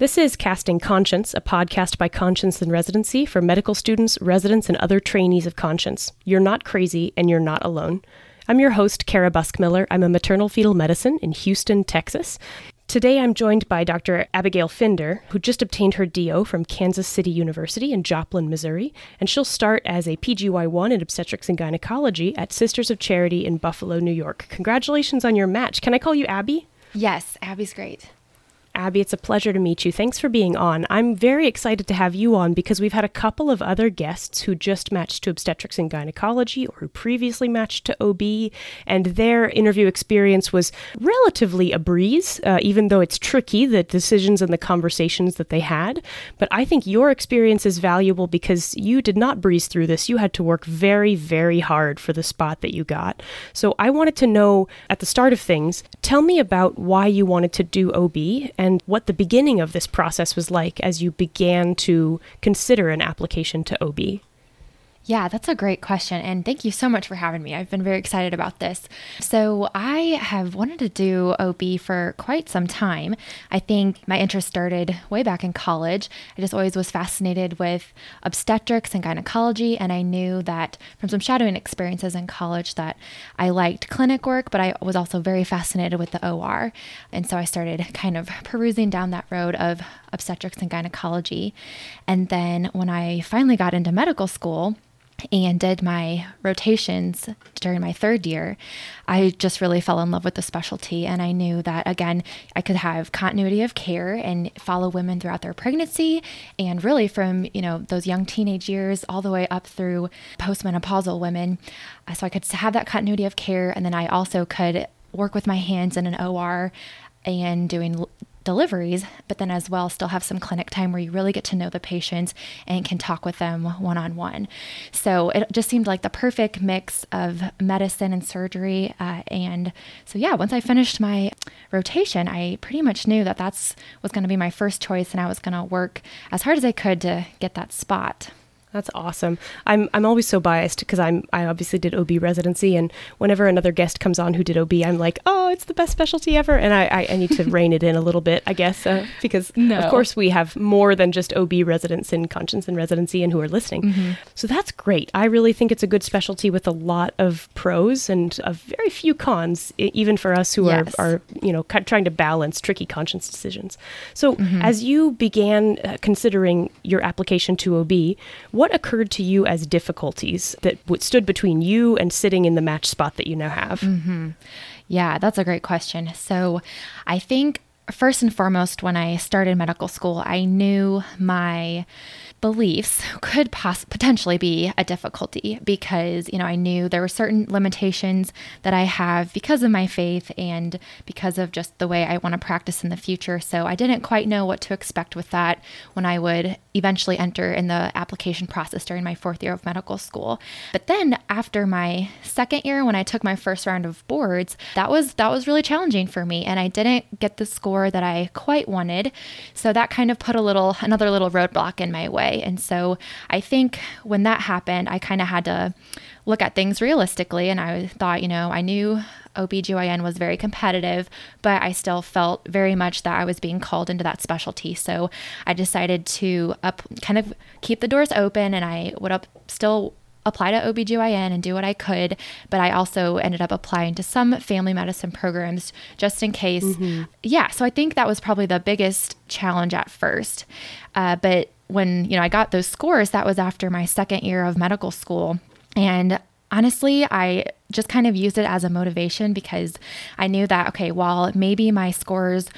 This is Casting Conscience, a podcast by Conscience in Residency for medical students, residents, and other trainees of Conscience. You're not crazy and you're not alone. I'm your host, Kara Buskmiller. I'm a maternal fetal medicine in Houston, Texas. Today I'm joined by Dr. Abigail Finder, who just obtained her DO from Kansas City University in Joplin, Missouri, and she'll start as a PGY1 in obstetrics and gynecology at Sisters of Charity in Buffalo, New York. Congratulations on your match. Can I call you Abby? Yes, Abby's great. Abby, it's a pleasure to meet you. Thanks for being on. I'm very excited to have you on because we've had a couple of other guests who just matched to obstetrics and gynecology or who previously matched to OB, and their interview experience was relatively a breeze, uh, even though it's tricky, the decisions and the conversations that they had. But I think your experience is valuable because you did not breeze through this. You had to work very, very hard for the spot that you got. So I wanted to know at the start of things, tell me about why you wanted to do OB and and what the beginning of this process was like as you began to consider an application to OB. Yeah, that's a great question. And thank you so much for having me. I've been very excited about this. So, I have wanted to do OB for quite some time. I think my interest started way back in college. I just always was fascinated with obstetrics and gynecology. And I knew that from some shadowing experiences in college that I liked clinic work, but I was also very fascinated with the OR. And so I started kind of perusing down that road of obstetrics and gynecology. And then when I finally got into medical school, and did my rotations during my third year, I just really fell in love with the specialty. And I knew that, again, I could have continuity of care and follow women throughout their pregnancy and really from, you know, those young teenage years all the way up through postmenopausal women. Uh, so I could have that continuity of care. And then I also could work with my hands in an OR and doing deliveries, but then as well still have some clinic time where you really get to know the patients and can talk with them one on one. So it just seemed like the perfect mix of medicine and surgery. Uh, and so, yeah, once I finished my rotation, I pretty much knew that that's was going to be my first choice, and I was going to work as hard as I could to get that spot. That's awesome. I'm I'm always so biased because I'm I obviously did OB residency, and whenever another guest comes on who did OB, I'm like, oh, it's the best specialty ever, and I I, I need to rein it in a little bit, I guess, uh, because no. of course we have more than just OB residents in Conscience in Residency and who are listening. Mm-hmm. So that's great. I really think it's a good specialty with a lot of pros and a very few cons, even for us who yes. are are you know trying to balance tricky conscience decisions. So mm-hmm. as you began uh, considering your application to OB what occurred to you as difficulties that stood between you and sitting in the match spot that you now have? Mm-hmm. Yeah, that's a great question. So I think first and foremost, when I started medical school, I knew my beliefs could poss- potentially be a difficulty because, you know, I knew there were certain limitations that I have because of my faith and because of just the way I want to practice in the future. So I didn't quite know what to expect with that when I would eventually enter in the application process during my fourth year of medical school. But then after my second year when I took my first round of boards, that was that was really challenging for me and I didn't get the score that I quite wanted. So that kind of put a little another little roadblock in my way way. And so I think when that happened, I kind of had to look at things realistically. And I thought, you know, I knew OBGYN was very competitive, but I still felt very much that I was being called into that specialty. So I decided to up, kind of keep the doors open and I would up, still apply to OBGYN and do what I could, but I also ended up applying to some family medicine programs just in case. Mm-hmm. Yeah, so I think that was probably the biggest challenge at first. Uh, but when, you know, I got those scores, that was after my second year of medical school. And honestly, I just kind of used it as a motivation because I knew that, okay, while maybe my scores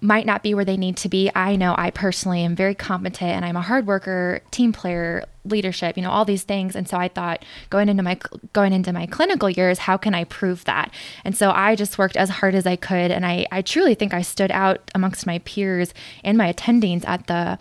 might not be where they need to be, I know I personally am very competent and I'm a hard worker, team player, leadership, you know, all these things. And so I thought going into my going into my clinical years, how can I prove that? And so I just worked as hard as I could and I I truly think I stood out amongst my peers and my attendings at the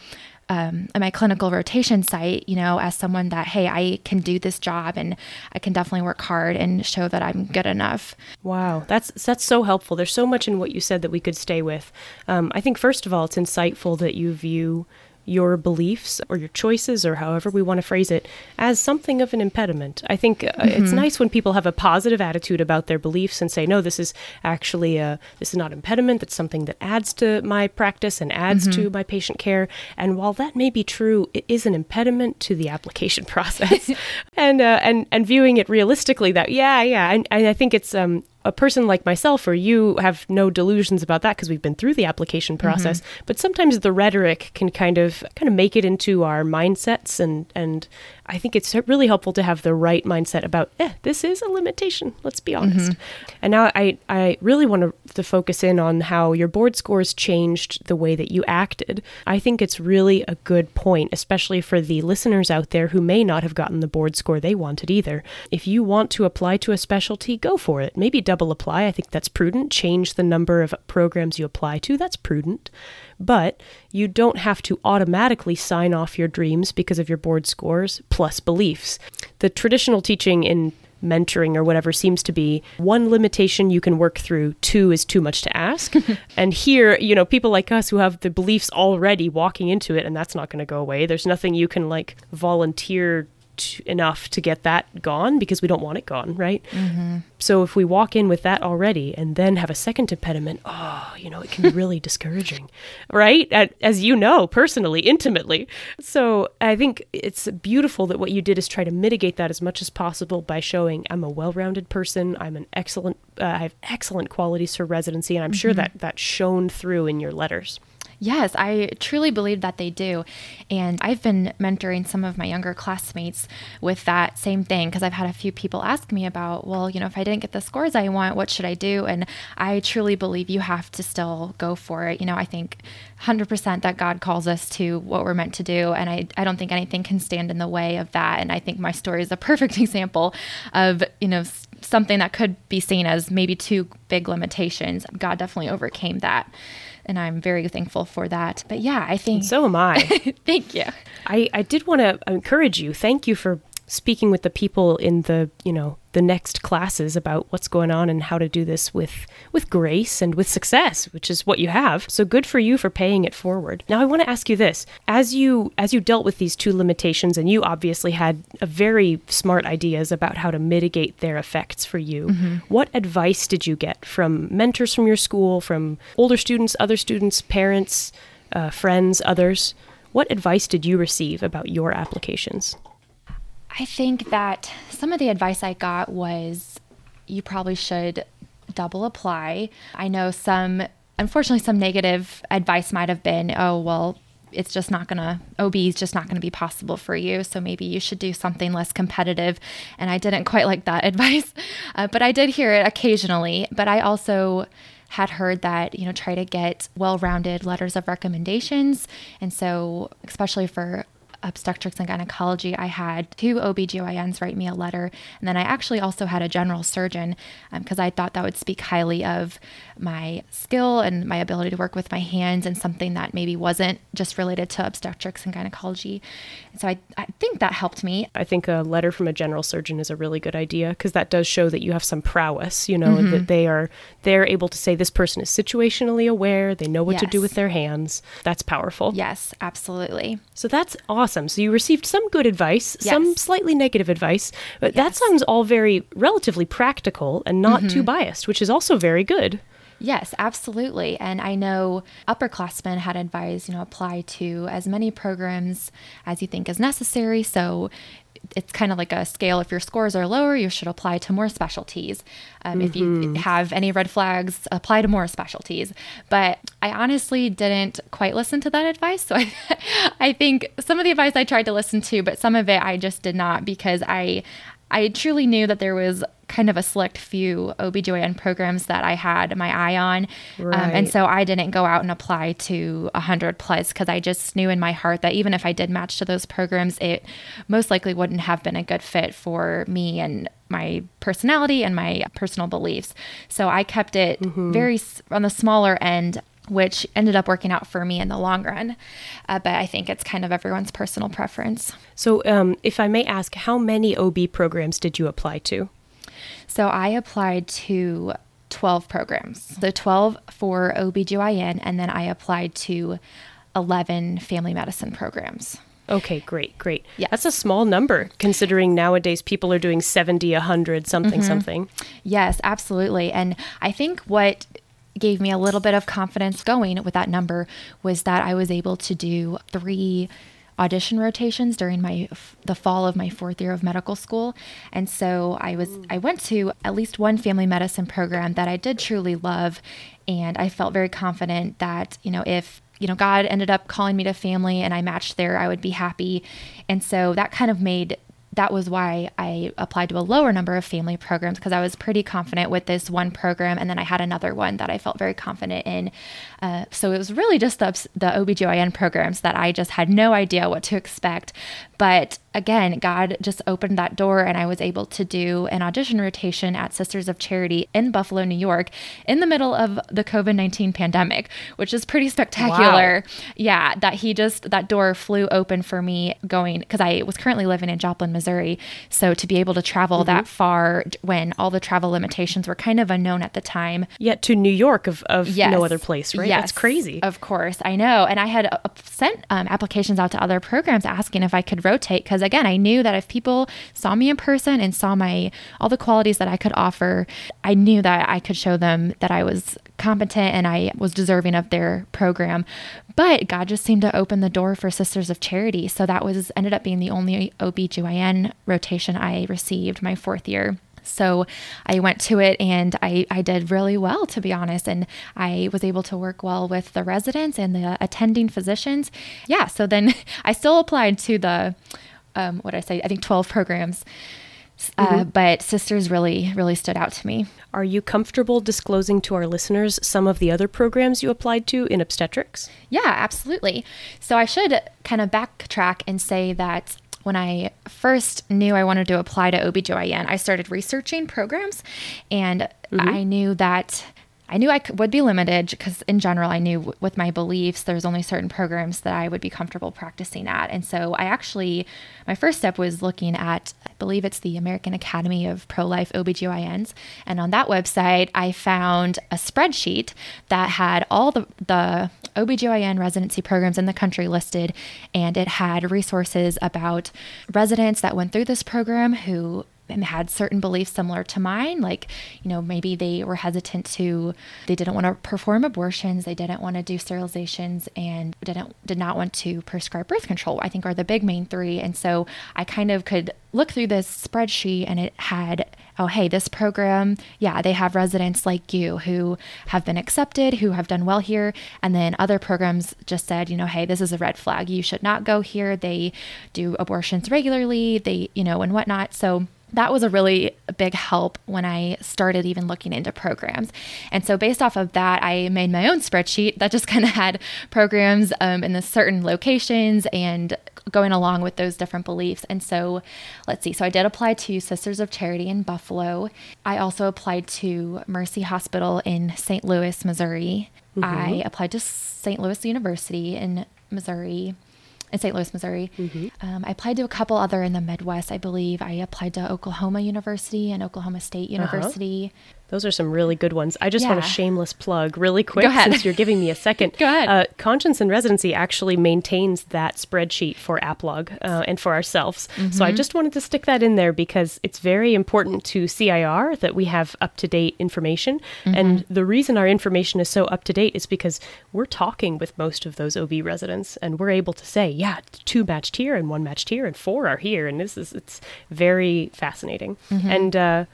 um, at my clinical rotation site, you know, as someone that, hey, I can do this job and I can definitely work hard and show that I'm good enough. Wow, that's that's so helpful. There's so much in what you said that we could stay with. Um, I think first of all, it's insightful that you view your beliefs or your choices or however we want to phrase it as something of an impediment. I think uh, mm-hmm. it's nice when people have a positive attitude about their beliefs and say, no, this is actually a, this is not impediment. That's something that adds to my practice and adds mm-hmm. to my patient care. And while that may be true, it is an impediment to the application process. and uh, and and viewing it realistically, that yeah, yeah, and, and I think it's um a person like myself or you have no delusions about that because we've been through the application mm-hmm. process mm-hmm. but sometimes the rhetoric can kind of kind of make it into our mindsets and and I think it's really helpful to have the right mindset about eh this is a limitation let's be honest mm-hmm. and now I I really want to, to focus in on how your board scores changed the way that you acted I think it's really a good point especially for the listeners out there who may not have gotten the board score they wanted either if you want to apply to a specialty go for it maybe double apply. I think that's prudent. Change the number of programs you apply to. That's prudent. But you don't have to automatically sign off your dreams because of your board scores plus beliefs. The traditional teaching in mentoring or whatever seems to be one limitation you can work through two is too much to ask and here you know people like us who have the beliefs already walking into it and that's not going to go away there's nothing you can like volunteer enough to get that gone because we don't want it gone, right? Mm-hmm. So if we walk in with that already and then have a second impediment, oh, you know, it can be really discouraging, right? As you know personally, intimately. So I think it's beautiful that what you did is try to mitigate that as much as possible by showing I'm a well-rounded person. I'm an excellent. Uh, I have excellent qualities for residency, and I'm mm-hmm. sure that that shone through in your letters. Yes, I truly believe that they do. And I've been mentoring some of my younger classmates with that same thing because I've had a few people ask me about, well, you know, if I didn't get the scores I want, what should I do? And I truly believe you have to still go for it. You know, I think 100% that God calls us to what we're meant to do. And I, I don't think anything can stand in the way of that. And I think my story is a perfect example of, you know, something that could be seen as maybe two big limitations. God definitely overcame that and I'm very thankful for that. But yeah, I think and so am I. Thank you. I, I did want to encourage you. Thank you for speaking with the people in the you know the next classes about what's going on and how to do this with with grace and with success which is what you have. So good for you for paying it forward. Now i want to ask you this. As you as you dealt with these two limitations and you obviously had a very smart ideas about how to mitigate their effects for you mm-hmm. what advice did you get from mentors from your school from older students other students parents uh, friends others? What advice did you receive about your applications I think that some of the advice I got was you probably should double apply. I know some, unfortunately, some negative advice might have been, oh, well, it's just not going to, OB is just not going to be possible for you. So maybe you should do something less competitive. And I didn't quite like that advice, uh, but I did hear it occasionally. But I also, had heard that, you know, try to get well rounded letters of recommendations. And so, especially for obstetrics and gynecology, I had two OBGYNs write me a letter. And then I actually also had a general surgeon because um, I thought that would speak highly of my skill and my ability to work with my hands and something that maybe wasn't just related to obstetrics and gynecology. And so I, I think that helped me. I think a letter from a general surgeon is a really good idea because that does show that you have some prowess, you know, mm-hmm. that they are they're able to say this person is situationally aware, they know what yes. to do with their hands. That's powerful. Yes, absolutely. So that's awesome. So you received some good advice, yes. some slightly negative advice, but yes. that sounds all very relatively practical and not mm-hmm. too biased, which is also very good. Yes, absolutely. And I know upperclassmen had advised, you know, apply to as many programs as you think is necessary. So it's kind of like a scale. If your scores are lower, you should apply to more specialties. Um, mm-hmm. If you mm-hmm. have any red flags, apply to more specialties. But I honestly didn't quite listen to that advice. So I, I think some of the advice I tried to listen to, but some of it I just did not because I, I truly knew that there was kind of a select few OBGYN programs that I had my eye on. Right. Um, and so I didn't go out and apply to 100 plus because I just knew in my heart that even if I did match to those programs, it most likely wouldn't have been a good fit for me and my personality and my personal beliefs. So I kept it mm-hmm. very on the smaller end which ended up working out for me in the long run. Uh, but I think it's kind of everyone's personal preference. So, um, if I may ask, how many OB programs did you apply to? So, I applied to 12 programs. The 12 for OBGYN, and then I applied to 11 family medicine programs. Okay, great, great. Yes. That's a small number considering nowadays people are doing 70, 100, something, Mm-hmm. something. Yes, absolutely. And I think what gave me a little bit of confidence going with that number was that I was able to do three audition rotations during my the fall of my fourth year of medical school and so i was mm. i went to at least one family medicine program that i did truly love and i felt very confident that you know if you know god ended up calling me to family and i matched there i would be happy and so that kind of made that was why I applied to a lower number of family programs because I was pretty confident with this one program. And then I had another one that I felt very confident in. Uh, so it was really just the, the OBGYN programs that I just had no idea what to expect. But again, God just opened that door and I was able to do an audition rotation at Sisters of Charity in Buffalo, New York, in the middle of the COVID 19 pandemic, which is pretty spectacular. Yeah, that he just, that door flew open for me going because I was currently living in Joplin, Missouri. So to be able to travel that far when all the travel limitations were kind of unknown at the time. Yet to New York of, of Yes. no other place, right? That's crazy. Of course, I know. And I had uh, sent um, applications out to other programs asking if I could rotate because again, I knew that if people saw me in person and saw my all the qualities that I could offer, I knew that I could show them that I was competent and I was deserving of their program. But God just seemed to open the door for Sisters of Charity. So that was ended up being the only OBGYN rotation I received my fourth year. So I went to it and I, I did really well, to be honest. And I was able to work well with the residents and the attending physicians. Yeah. So then I still applied to the, um, what did I say? I think 12 programs. Uh, but sisters really, really stood out to me. Are you comfortable disclosing to our listeners some of the other programs you applied to in obstetrics? Yeah, absolutely. So I should kind of backtrack and say that when I first knew I wanted to apply to OBGYN, I started researching programs and mm-hmm. I knew that I knew I would be limited because, in general, I knew with my beliefs, there's only certain programs that I would be comfortable practicing at. And so I actually, my first step was looking at, I believe it's the American Academy of Pro Life OBGYNs. And on that website, I found a spreadsheet that had all the, the OBGYN residency programs in the country listed. And it had resources about residents that went through this program who and had certain beliefs similar to mine like you know maybe they were hesitant to they didn't want to perform abortions they didn't want to do sterilizations and didn't did not want to prescribe birth control i think are the big main three. And so i kind of could look through this spreadsheet and it had oh hey this program yeah they have residents like you who have been accepted who have done well here. And then other programs just said you know hey this is a red flag. You should not go here. They do abortions regularly. They you know and whatnot. So that was a really big help when I started even looking into programs. And so, based off of that, I made my own spreadsheet that just kind of had programs um, in the certain locations and going along with those different beliefs. And so, let's see. So, I did apply to Sisters of Charity in Buffalo. I also applied to Mercy Hospital in St. Louis, Missouri. I applied to St. Louis University in Missouri in St. Louis, Missouri. Um, I applied to a couple other in the Midwest, I believe. I applied to Oklahoma University and Oklahoma State University. Those are some really good ones. I just want a shameless plug really quick since you're giving me a second. Go ahead. Uh, Conscience in Residency actually maintains that spreadsheet for AAPLOG uh, and for ourselves. So Mm-hmm. I just wanted to stick that in there because it's very important to CIR that we have up to date information. Mm-hmm. And the reason our information is so up to date is because we're talking with most of those OB residents and we're able to say, yeah, two matched here and one matched here and four are here. And this is, it's very fascinating. Mm-hmm. And, uh,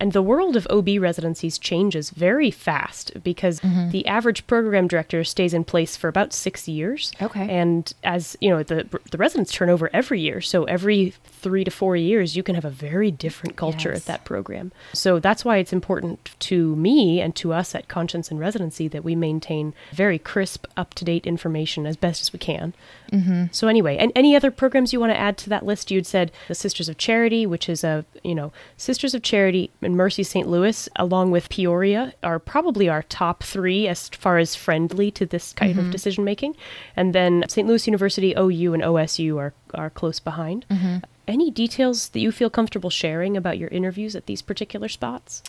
and the world of OB residencies changes very fast because Mm-hmm. the average program director stays in place for about six years. Okay. And as you know, the the residents turn over every year. So every three to four years, you can have a very different culture Yes. at that program. So that's why it's important to me and to us at Conscience in Residency that we maintain very crisp, up to date information as best as we can. Mm-hmm. So anyway, and any other programs you want to add to that list? You'd said the Sisters of Charity, which is a you know Sisters of Charity and Mercy St. Louis, along with Peoria, are probably our top three as far as friendly to this kind of mm-hmm. decision making. And then St. Louis University, OU, and OSU are are close behind. Mm-hmm. Any details that you feel comfortable sharing about your interviews at these particular spots?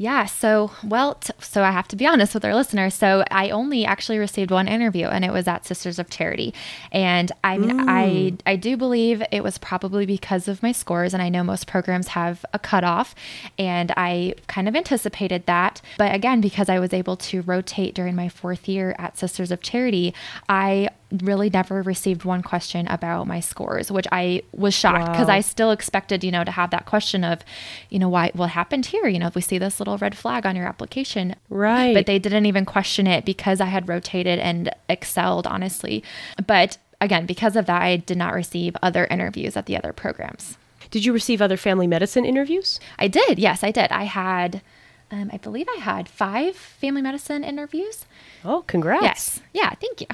Yeah. So, well, t- so I have to be honest with our listeners. So, I only actually received one interview, and it was at Sisters of Charity. And I mean, mm. I I do believe it was probably because of my scores, and I know most programs have a cutoff, and I kind of anticipated that. But again, because I was able to rotate during my fourth year at Sisters of Charity, I really never received one question about my scores, which I was shocked because wow. I still expected, you know, to have that question of, you know, why what happened here? You know, if we see this little red flag on your application. Right. But they didn't even question it because I had rotated and excelled, honestly. But again, because of that, I did not receive other interviews at the other programs. Did you receive other family medicine interviews? I did. Yes, I did. I had um, I believe I had five family medicine interviews. Oh, congrats. Yes. Yeah, thank you.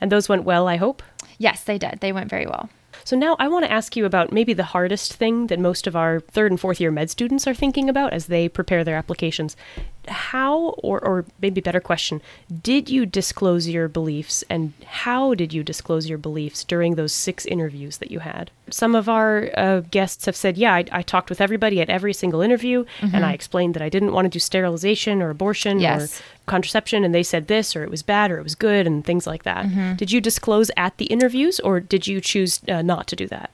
And those went well, I hope? Yes, they did. They went very well. So now I want to ask you about maybe the hardest thing that most of our third and fourth year med students are thinking about as they prepare their applications how, or, or maybe better question, did you disclose your beliefs and how did you disclose your beliefs during those six interviews that you had? Some of our uh, guests have said, yeah, I, I, talked with everybody at every single interview mm-hmm. and I explained that I didn't want to do sterilization or abortion yes. or contraception and they said this or it was bad or it was good and things like that. Mm-hmm. Did you disclose at the interviews or did you choose uh, not to do that?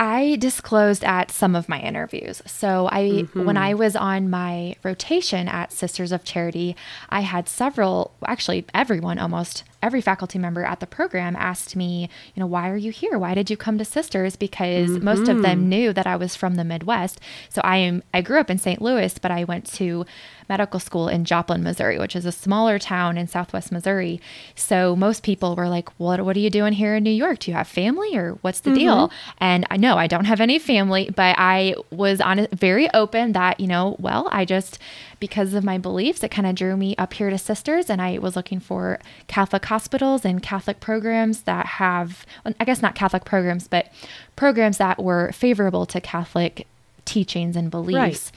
I disclosed at some of my interviews. So I mm-hmm. when I was on my rotation at Sisters of Charity, I had several actually everyone almost every faculty member at the program asked me, you know, why are you here? Why did you come to Sisters? Because mm-hmm. most of them mm-hmm. knew that I was from the Midwest. So I am I grew up in St. Louis, but I went to medical school in Joplin, Missouri, which is a smaller town in southwest Missouri. So most people were like, "What what are you doing here in New York? Do you have family or what's the mm-hmm. deal?" And I know I don't have any family, but I was on very open that, you know, well, I just because of my beliefs, it kind of drew me up here to Sisters and I was looking for Catholic hospitals and Catholic programs that have I guess not Catholic programs, but programs that were favorable to Catholic teachings and beliefs.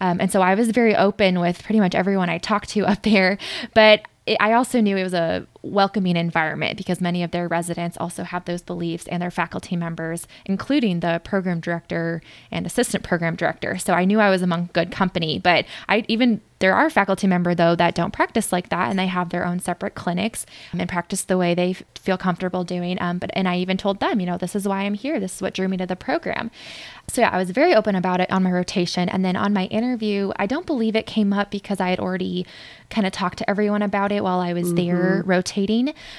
Right. Um, and so I was very open with pretty much everyone I talked to up there. But it, I also knew it was a welcoming environment because many of their residents also have those beliefs and their faculty members, including the program director and assistant program director. So I knew I was among good company. But I even there are faculty member though that don't practice like that and they have their own separate clinics and practice the way they feel comfortable doing. Um, but and I even told them, you know, this is why I'm here. This is what drew me to the program. So yeah, I was very open about it on my rotation. And then on my interview, I don't believe it came up because I had already kind of talked to everyone about it while I was mm-hmm. there rotating.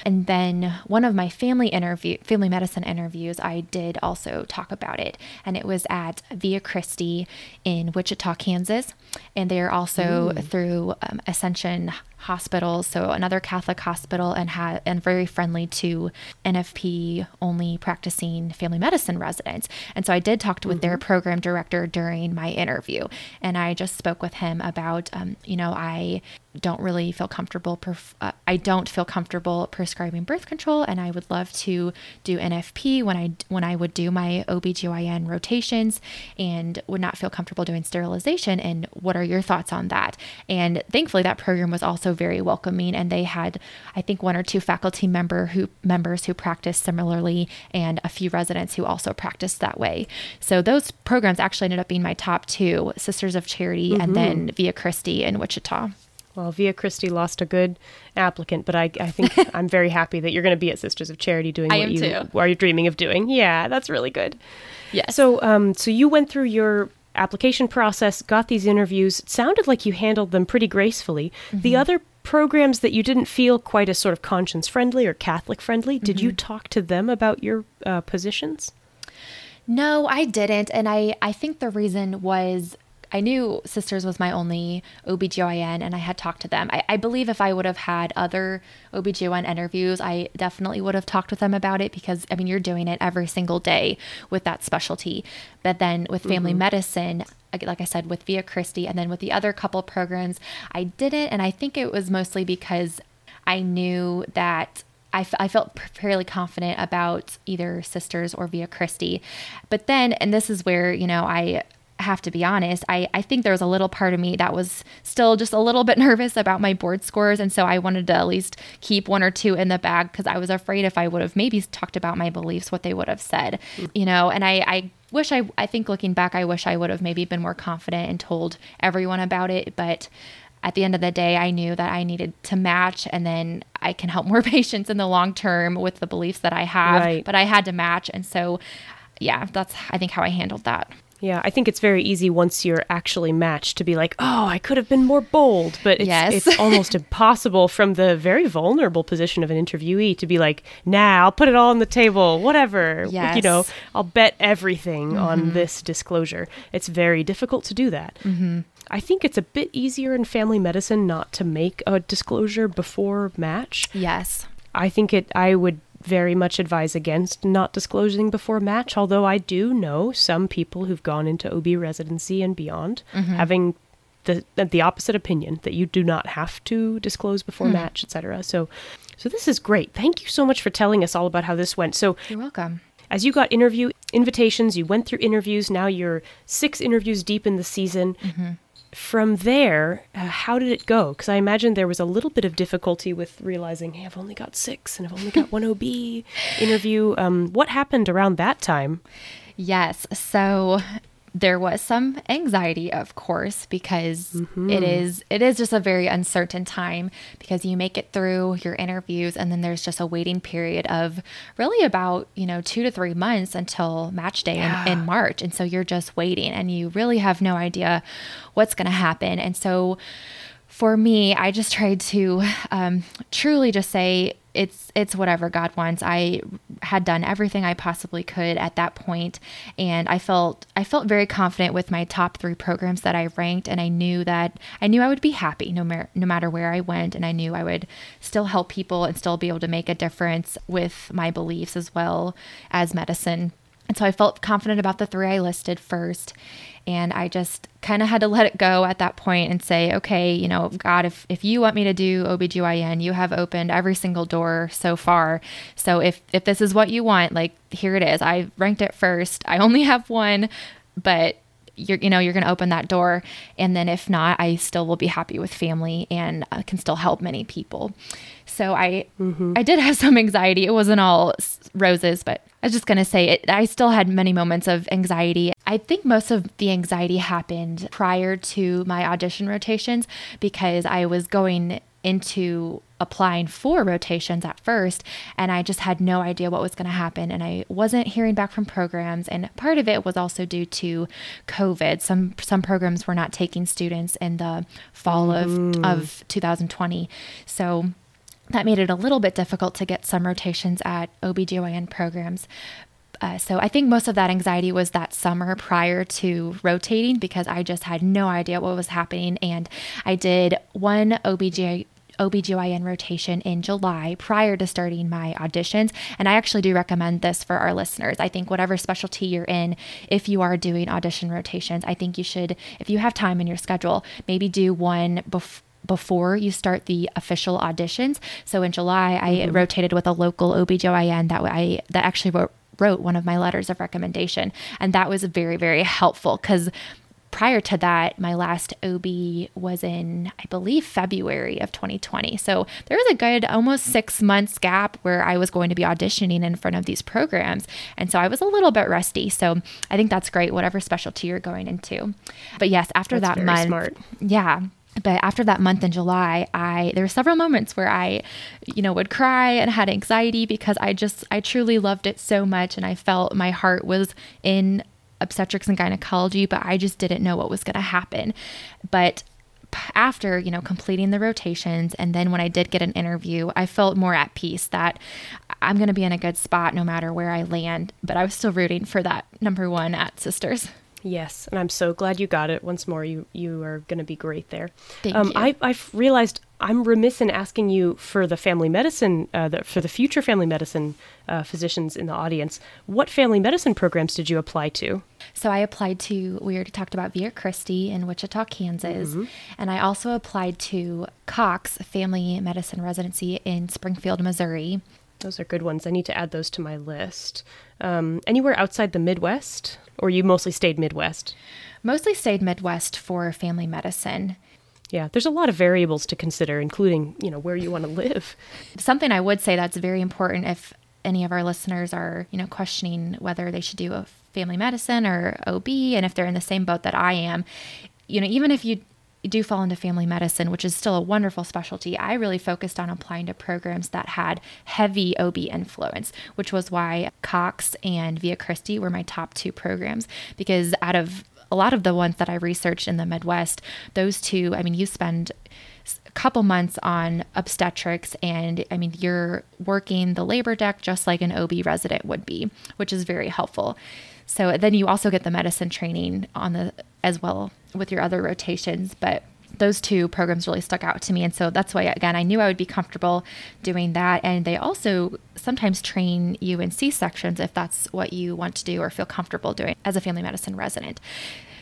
And then one of my family interview, family medicine interviews, I did also talk about it. And it was at Via Christi in Wichita, Kansas. And they are also through um, Ascension hospitals, so another Catholic hospital, and had and very friendly to NFP only practicing family medicine residents. And so I did talk to, with mm-hmm. their program director during my interview, and I just spoke with him about, um, you know, I don't really feel comfortable. Perf- uh, I don't feel comfortable prescribing birth control, and I would love to do NFP when I when I would do my OBGYN rotations, and would not feel comfortable doing sterilization. And what are your thoughts on that? And thankfully, that program was also very welcoming, and they had I think one or two faculty member who members who practiced similarly, and a few residents who also practiced that way. So those programs actually ended up being my top two: Sisters of Charity, mm-hmm. and then Via Christi in Wichita. Well, Via Christi lost a good applicant, but I, I think I'm very happy that you're going to be at Sisters of Charity doing what you too. are you dreaming of doing. Yeah, that's really good. Yeah. So, um, so you went through your application process, got these interviews. It sounded like you handled them pretty gracefully. Mm-hmm. The other programs that you didn't feel quite as sort of conscience friendly or Catholic friendly, mm-hmm. did you mm-hmm. talk to them about your uh, positions? No, I didn't. And I, I think the reason was I knew Sisters was my only OBGYN and I had talked to them. I, I, believe if I would have had other OBGYN interviews, I definitely would have talked with them about it because, I mean, you're doing it every single day with that specialty. But then with family mm-hmm. medicine, like I said, with Via Christi and then with the other couple programs, I didn't. And I think it was mostly because I knew that I, f- I felt fairly confident about either Sisters or Via Christi. But then, and this is where, you know, I I have to be honest, I, I think there was a little part of me that was still just a little bit nervous about my board scores. And so I wanted to at least keep one or two in the bag because I was afraid if I would have maybe talked about my beliefs, what they would have said, you know, and I, I wish I, I think looking back, I wish I would have maybe been more confident and told everyone about it. But at the end of the day, I knew that I needed to match and then I can help more patients in the long term with the beliefs that I have. Right. But I had to match. And so, yeah, that's, I think, how I handled that. Yeah, I think it's very easy once you're actually matched to be like, oh, I could have been more bold. But it's, yes. it's almost impossible from the very vulnerable position of an interviewee to be like, nah, I'll put it all on the table, whatever. Yes. You know, I'll bet everything mm-hmm. on this disclosure. It's very difficult to do that. Mm-hmm. I think it's a bit easier in family medicine not to make a disclosure before match. Yes. I think it, I would very much advise against not disclosing before match, although I do know some people who've gone into OB residency and beyond mm-hmm. having the the opposite opinion that you do not have to disclose before mm. match, etc. So so this is great. Thank you so much for telling us all about how this went. So You're welcome. As you got interview invitations, you went through interviews, now you're 6 interviews deep in the season. Mm-hmm from there, uh, how did it go? Because I imagine there was a little bit of difficulty with realizing, hey, I've only got six and I've only got one OB interview. Um, what happened around that time? Yes. So there was some anxiety of course because mm-hmm. it is it is just a very uncertain time because you make it through your interviews and then there's just a waiting period of really about you know two to three months until match day yeah. in, in march and so you're just waiting and you really have no idea what's going to happen and so for me, I just tried to um, truly just say it's it's whatever God wants. I had done everything I possibly could at that point, and I felt I felt very confident with my top three programs that I ranked, and I knew that I knew I would be happy no matter no matter where I went, and I knew I would still help people and still be able to make a difference with my beliefs as well as medicine. And so I felt confident about the three I listed first. And I just kind of had to let it go at that point and say, okay, you know, God, if, if you want me to do OBGYN, you have opened every single door so far. So if, if this is what you want, like, here it is. I ranked it first. I only have one, but you're you know you're going to open that door and then if not i still will be happy with family and uh, can still help many people so i mm-hmm. i did have some anxiety it wasn't all roses but i was just going to say it i still had many moments of anxiety i think most of the anxiety happened prior to my audition rotations because i was going into applying for rotations at first and I just had no idea what was going to happen and I wasn't hearing back from programs and part of it was also due to COVID. Some some programs were not taking students in the fall mm. of of 2020 so that made it a little bit difficult to get some rotations at OBGYN programs uh, so I think most of that anxiety was that summer prior to rotating because I just had no idea what was happening. And I did one OBGY, OBGYN rotation in July prior to starting my auditions. And I actually do recommend this for our listeners. I think whatever specialty you're in, if you are doing audition rotations, I think you should, if you have time in your schedule, maybe do one before before you start the official auditions. So in July, I mm-hmm. rotated with a local OBGYN that I that actually wrote wrote one of my letters of recommendation and that was very very helpful cuz prior to that, my last OB was in, I believe, February of 2020. So there was a good almost six months gap where I was going to be auditioning in front of these programs. And so I was a little bit rusty. So I think that's great, whatever specialty you're going into. But yes, after that's that month, smart. yeah but after that month in July, I there were several moments where I, you know, would cry and had anxiety because I just I truly loved it so much and I felt my heart was in obstetrics and gynecology, but I just didn't know what was going to happen. But after, you know, completing the rotations and then when I did get an interview, I felt more at peace that I'm going to be in a good spot no matter where I land, but I was still rooting for that number 1 at Sisters. Yes, and I'm so glad you got it. Once more, you you are going to be great there. Thank um, you. I I've realized I'm remiss in asking you for the family medicine, uh, the, for the future family medicine uh, physicians in the audience. What family medicine programs did you apply to? So I applied to. We already talked about Via Christi in Wichita, Kansas, mm-hmm. and I also applied to Cox Family Medicine Residency in Springfield, Missouri. Those are good ones. I need to add those to my list. Um, anywhere outside the Midwest, or you mostly stayed Midwest? Mostly stayed Midwest for family medicine. Yeah, there's a lot of variables to consider, including you know where you want to live. Something I would say that's very important if any of our listeners are you know questioning whether they should do a family medicine or OB, and if they're in the same boat that I am, you know, even if you do fall into family medicine, which is still a wonderful specialty, I really focused on applying to programs that had heavy OB influence, which was why Cox and Via Christi were my top two programs. Because out of a lot of the ones that I researched in the Midwest, those two, I mean, you spend a couple months on obstetrics and I mean you're working the labor deck just like an OB resident would be, which is very helpful. So then you also get the medicine training on the as well with your other rotations, but those two programs really stuck out to me. And so that's why, again, I knew I would be comfortable doing that. And they also sometimes train you in C sections if that's what you want to do or feel comfortable doing as a family medicine resident.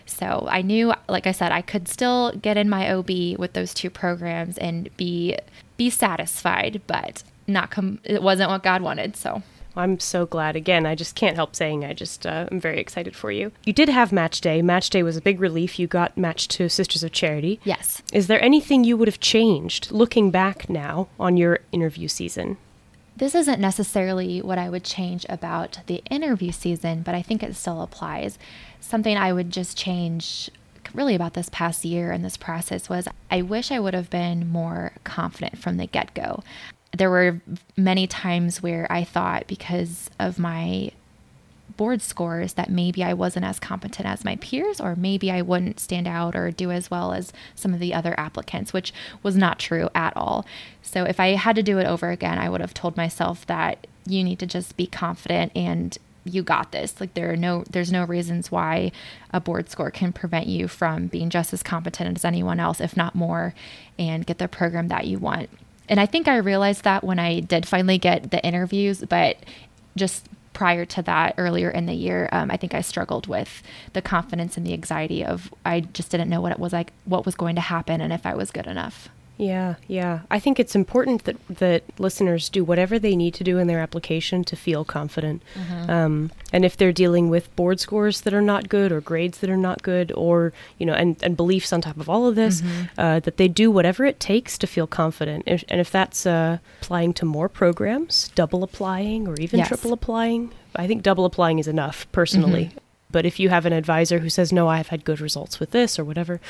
So I knew, like I said, I could still get in my OB with those two programs and be be satisfied, but not come. It wasn't what God wanted. So I'm so glad. Again, I just can't help saying I just uh, I'm very excited for you. You did have match day. Match day was a big relief. You got matched to Sisters of Charity. Yes. Is there anything you would have changed looking back now on your interview season? This isn't necessarily what I would change about the interview season, but I think it still applies. Something I would just change really about this past year and this process was I wish I would have been more confident from the get go there were many times where I thought because of my board scores that maybe I wasn't as competent as my peers, or maybe I wouldn't stand out or do as well as some of the other applicants, which was not true at all. So if I had to do it over again, I would have told myself that you need to just be confident and you got this like there are no there's no reasons why a board score can prevent you from being just as competent as anyone else if not more and get the program that you want and I think I realized that when I did finally get the interviews, but just prior to that, earlier in the year, um, I think I struggled with the confidence and the anxiety of I just didn't know what it was like, what was going to happen, and if I was good enough. Yeah, yeah. I think it's important that that listeners do whatever they need to do in their application to feel confident. Mm-hmm. Um, and if they're dealing with board scores that are not good, or grades that are not good, or you know, and, and beliefs on top of all of this, mm-hmm. uh, that they do whatever it takes to feel confident. If, and if that's uh, applying to more programs, double applying, or even yes. triple applying, I think double applying is enough personally. Mm-hmm. But if you have an advisor who says, no, I've had good results with this or whatever,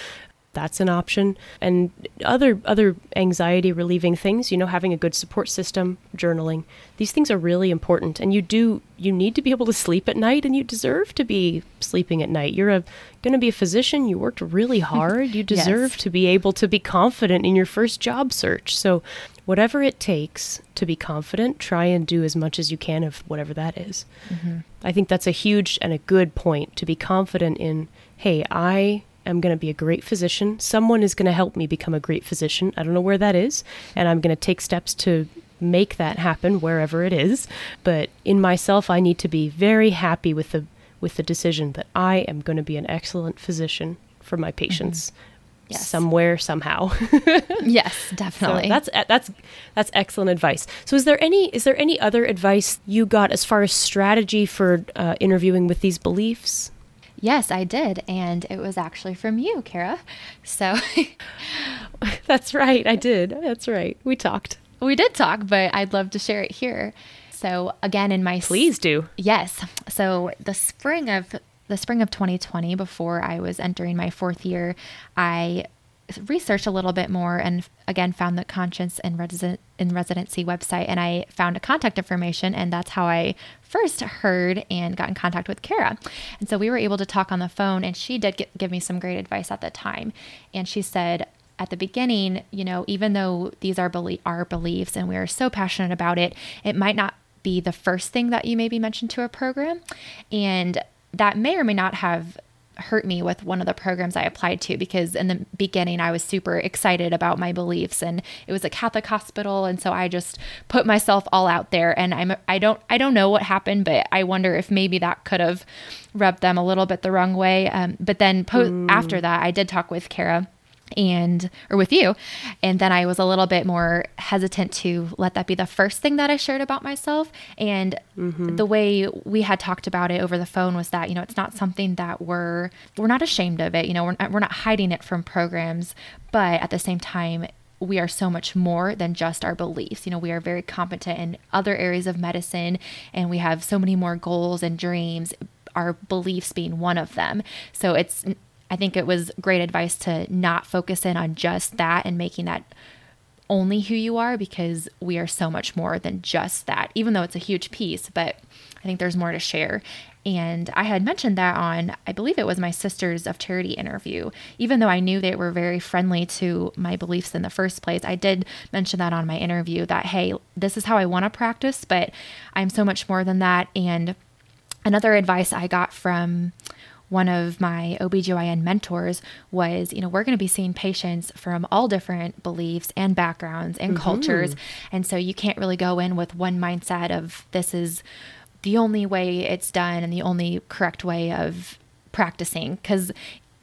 that's an option and other other anxiety relieving things you know having a good support system journaling these things are really important and you do you need to be able to sleep at night and you deserve to be sleeping at night you're a going to be a physician you worked really hard you deserve yes. to be able to be confident in your first job search so whatever it takes to be confident try and do as much as you can of whatever that is. Mm-hmm. i think that's a huge and a good point to be confident in hey i am going to be a great physician. Someone is going to help me become a great physician. I don't know where that is, and I'm going to take steps to make that happen wherever it is. But in myself, I need to be very happy with the with the decision that I am going to be an excellent physician for my patients. Mm-hmm. Yes. somewhere somehow yes definitely so that's that's that's excellent advice so is there any is there any other advice you got as far as strategy for uh, interviewing with these beliefs Yes, I did. And it was actually from you, Kara. So that's right. I did. That's right. We talked. We did talk, but I'd love to share it here. So again, in my please do. Yes. So the spring of the spring of 2020, before I was entering my fourth year, I researched a little bit more and again found the conscience in resident in residency website and I found a contact information and that's how I first heard and got in contact with Kara. And so we were able to talk on the phone and she did get, give me some great advice at the time. And she said at the beginning, you know, even though these are belie- our beliefs and we are so passionate about it, it might not be the first thing that you maybe mention to a program and that may or may not have hurt me with one of the programs I applied to because in the beginning I was super excited about my beliefs and it was a Catholic hospital and so I just put myself all out there and I'm I don't I don't know what happened but I wonder if maybe that could have rubbed them a little bit the wrong way um, but then po- mm. after that I did talk with Kara and or with you and then i was a little bit more hesitant to let that be the first thing that i shared about myself and mm-hmm. the way we had talked about it over the phone was that you know it's not something that we're we're not ashamed of it you know we're not, we're not hiding it from programs but at the same time we are so much more than just our beliefs. You know, we are very competent in other areas of medicine and we have so many more goals and dreams, our beliefs being one of them. So it's, I think it was great advice to not focus in on just that and making that only who you are because we are so much more than just that, even though it's a huge piece. But I think there's more to share. And I had mentioned that on, I believe it was my Sisters of Charity interview. Even though I knew they were very friendly to my beliefs in the first place, I did mention that on my interview that, hey, this is how I want to practice, but I'm so much more than that. And another advice I got from one of my OBGYN mentors was, you know, we're going to be seeing patients from all different beliefs and backgrounds and mm-hmm. cultures. And so you can't really go in with one mindset of this is the only way it's done and the only correct way of practicing because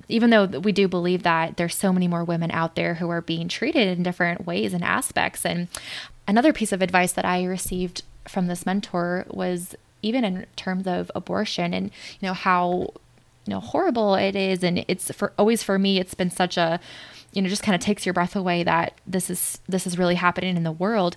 even though we do believe that there's so many more women out there who are being treated in different ways and aspects and another piece of advice that i received from this mentor was even in terms of abortion and you know how you know horrible it is and it's for always for me it's been such a you know just kind of takes your breath away that this is this is really happening in the world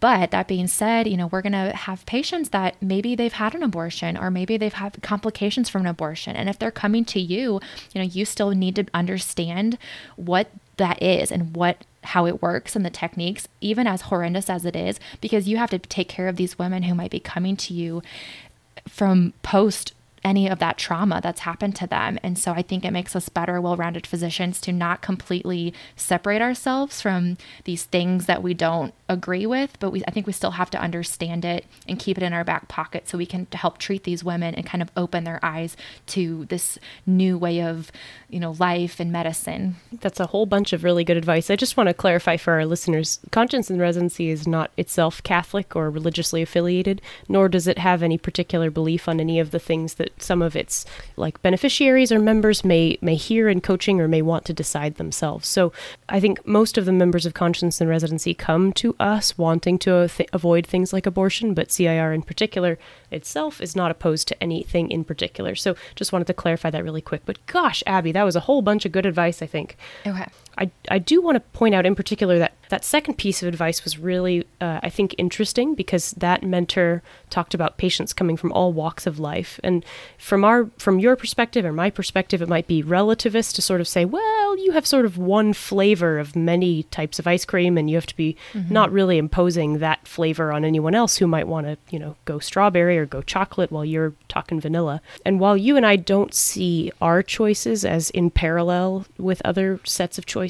but that being said, you know, we're going to have patients that maybe they've had an abortion or maybe they've had complications from an abortion. And if they're coming to you, you know, you still need to understand what that is and what how it works and the techniques, even as horrendous as it is, because you have to take care of these women who might be coming to you from post any of that trauma that's happened to them. And so I think it makes us better, well rounded physicians to not completely separate ourselves from these things that we don't agree with, but we, I think we still have to understand it and keep it in our back pocket so we can help treat these women and kind of open their eyes to this new way of, you know, life and medicine. That's a whole bunch of really good advice. I just want to clarify for our listeners Conscience in Residency is not itself Catholic or religiously affiliated, nor does it have any particular belief on any of the things that some of its like beneficiaries or members may may hear in coaching or may want to decide themselves. So I think most of the members of Conscience in Residency come to us wanting to th- avoid things like abortion, but CIR in particular itself is not opposed to anything in particular. So just wanted to clarify that really quick. But gosh, Abby, that was a whole bunch of good advice, I think. Okay. I, I do want to point out in particular that that second piece of advice was really, uh, I think, interesting because that mentor talked about patients coming from all walks of life. And from our from your perspective or my perspective, it might be relativist to sort of say, well, you have sort of one flavor of many types of ice cream, and you have to be mm-hmm. not really imposing that flavor on anyone else who might want to, you know, go strawberry or go chocolate while you're talking vanilla. And while you and I don't see our choices as in parallel with other sets of choices,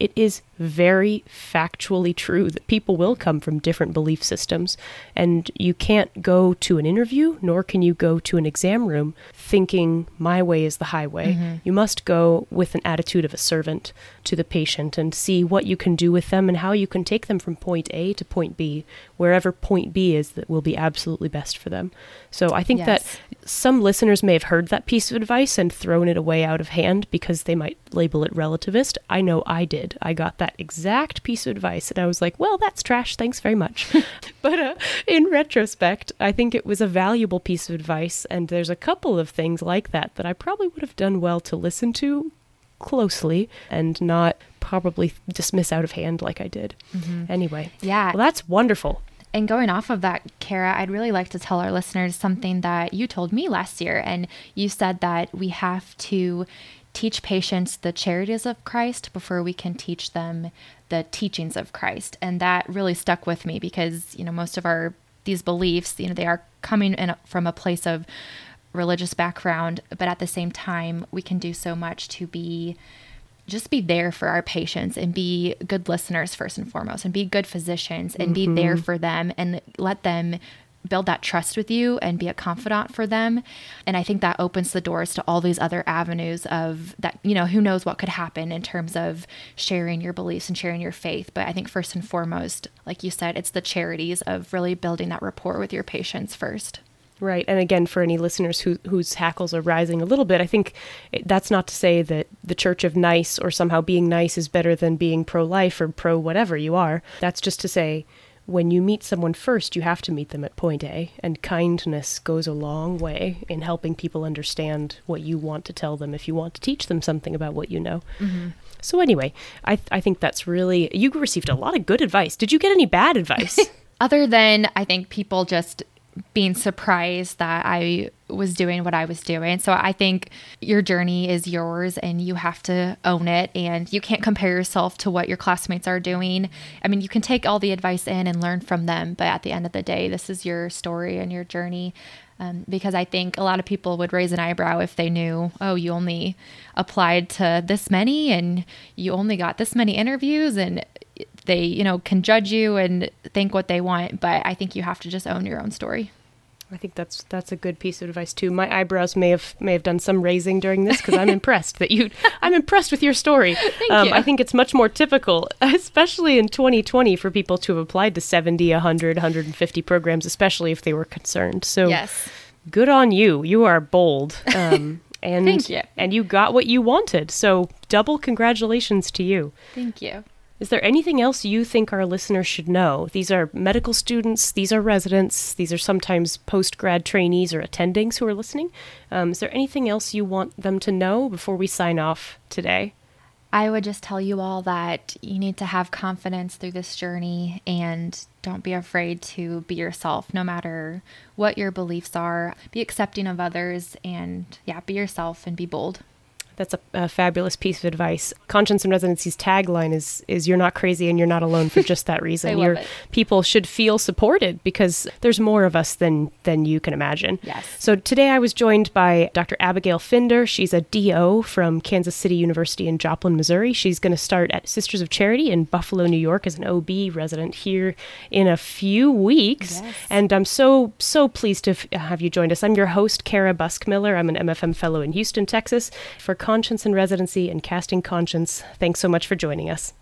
it is very factually true that people will come from different belief systems, and you can't go to an interview, nor can you go to an exam room thinking my way is the highway. Mm-hmm. You must go with an attitude of a servant to the patient and see what you can do with them and how you can take them from point A to point B, wherever point B is that will be absolutely best for them. So I think yes. that some listeners may have heard that piece of advice and thrown it away out of hand because they might label it relativist. I know I did. I got that exact piece of advice and I was like, well, that's trash. Thanks very much. but uh, in retrospect, I think it was a valuable piece of advice. And there's a couple of things like that that I probably would have done well to listen to closely and not probably dismiss out of hand like I did. Mm-hmm. Anyway. Yeah. Well, that's wonderful. And going off of that, Kara, I'd really like to tell our listeners something that you told me last year. And you said that we have to teach patients the charities of Christ before we can teach them the teachings of Christ. And that really stuck with me because, you know, most of our these beliefs, you know, they are coming in from a place of religious background, but at the same time, we can do so much to be just be there for our patients and be good listeners first and foremost and be good physicians and mm-hmm. be there for them and let them build that trust with you and be a confidant for them and i think that opens the doors to all these other avenues of that you know who knows what could happen in terms of sharing your beliefs and sharing your faith but i think first and foremost like you said it's the charities of really building that rapport with your patients first Right. And again, for any listeners who, whose hackles are rising a little bit, I think that's not to say that the Church of Nice or somehow being nice is better than being pro life or pro whatever you are. That's just to say when you meet someone first, you have to meet them at point A, and kindness goes a long way in helping people understand what you want to tell them if you want to teach them something about what you know. Mm-hmm. So, anyway, I, th- I think that's really, you received a lot of good advice. Did you get any bad advice? Other than I think people just being surprised that I was doing what I was doing. So I think your journey is yours and you have to own it and you can't compare yourself to what your classmates are doing. I mean, you can take all the advice in and learn from them, but at the end of the day, this is your story and your journey. Um, because I think a lot of people would raise an eyebrow if they knew, oh, you only applied to this many and you only got this many interviews and they, you know, can judge you and think what they want, but I think you have to just own your own story. I think that's that's a good piece of advice too. My eyebrows may have may have done some raising during this because I'm impressed that you. I'm impressed with your story. Thank um, you. I think it's much more typical, especially in 2020, for people to have applied to 70, 100, 150 programs, especially if they were concerned. So, yes, good on you. You are bold. Um, and Thank you. and you got what you wanted. So double congratulations to you. Thank you. Is there anything else you think our listeners should know? These are medical students, these are residents, these are sometimes post grad trainees or attendings who are listening. Um, is there anything else you want them to know before we sign off today? I would just tell you all that you need to have confidence through this journey and don't be afraid to be yourself no matter what your beliefs are. Be accepting of others and, yeah, be yourself and be bold. That's a, a, fabulous piece of advice. Conscience in Residency's tagline is is you're not crazy and you're not alone for just that reason. Your people should feel supported because there's more of us than than you can imagine. Yes. So today I was joined by Dr. Abigail Finder. She's a DO from Kansas City University in Joplin, Missouri. She's going to start at Sisters of Charity in Buffalo, New York as an OB resident here in a few weeks. Yes. And I'm so so pleased to f- have you joined us. I'm your host Kara Buskmiller. I'm an MFM fellow in Houston, Texas for Conscience in Residency and Casting Conscience. Thanks so much for joining us.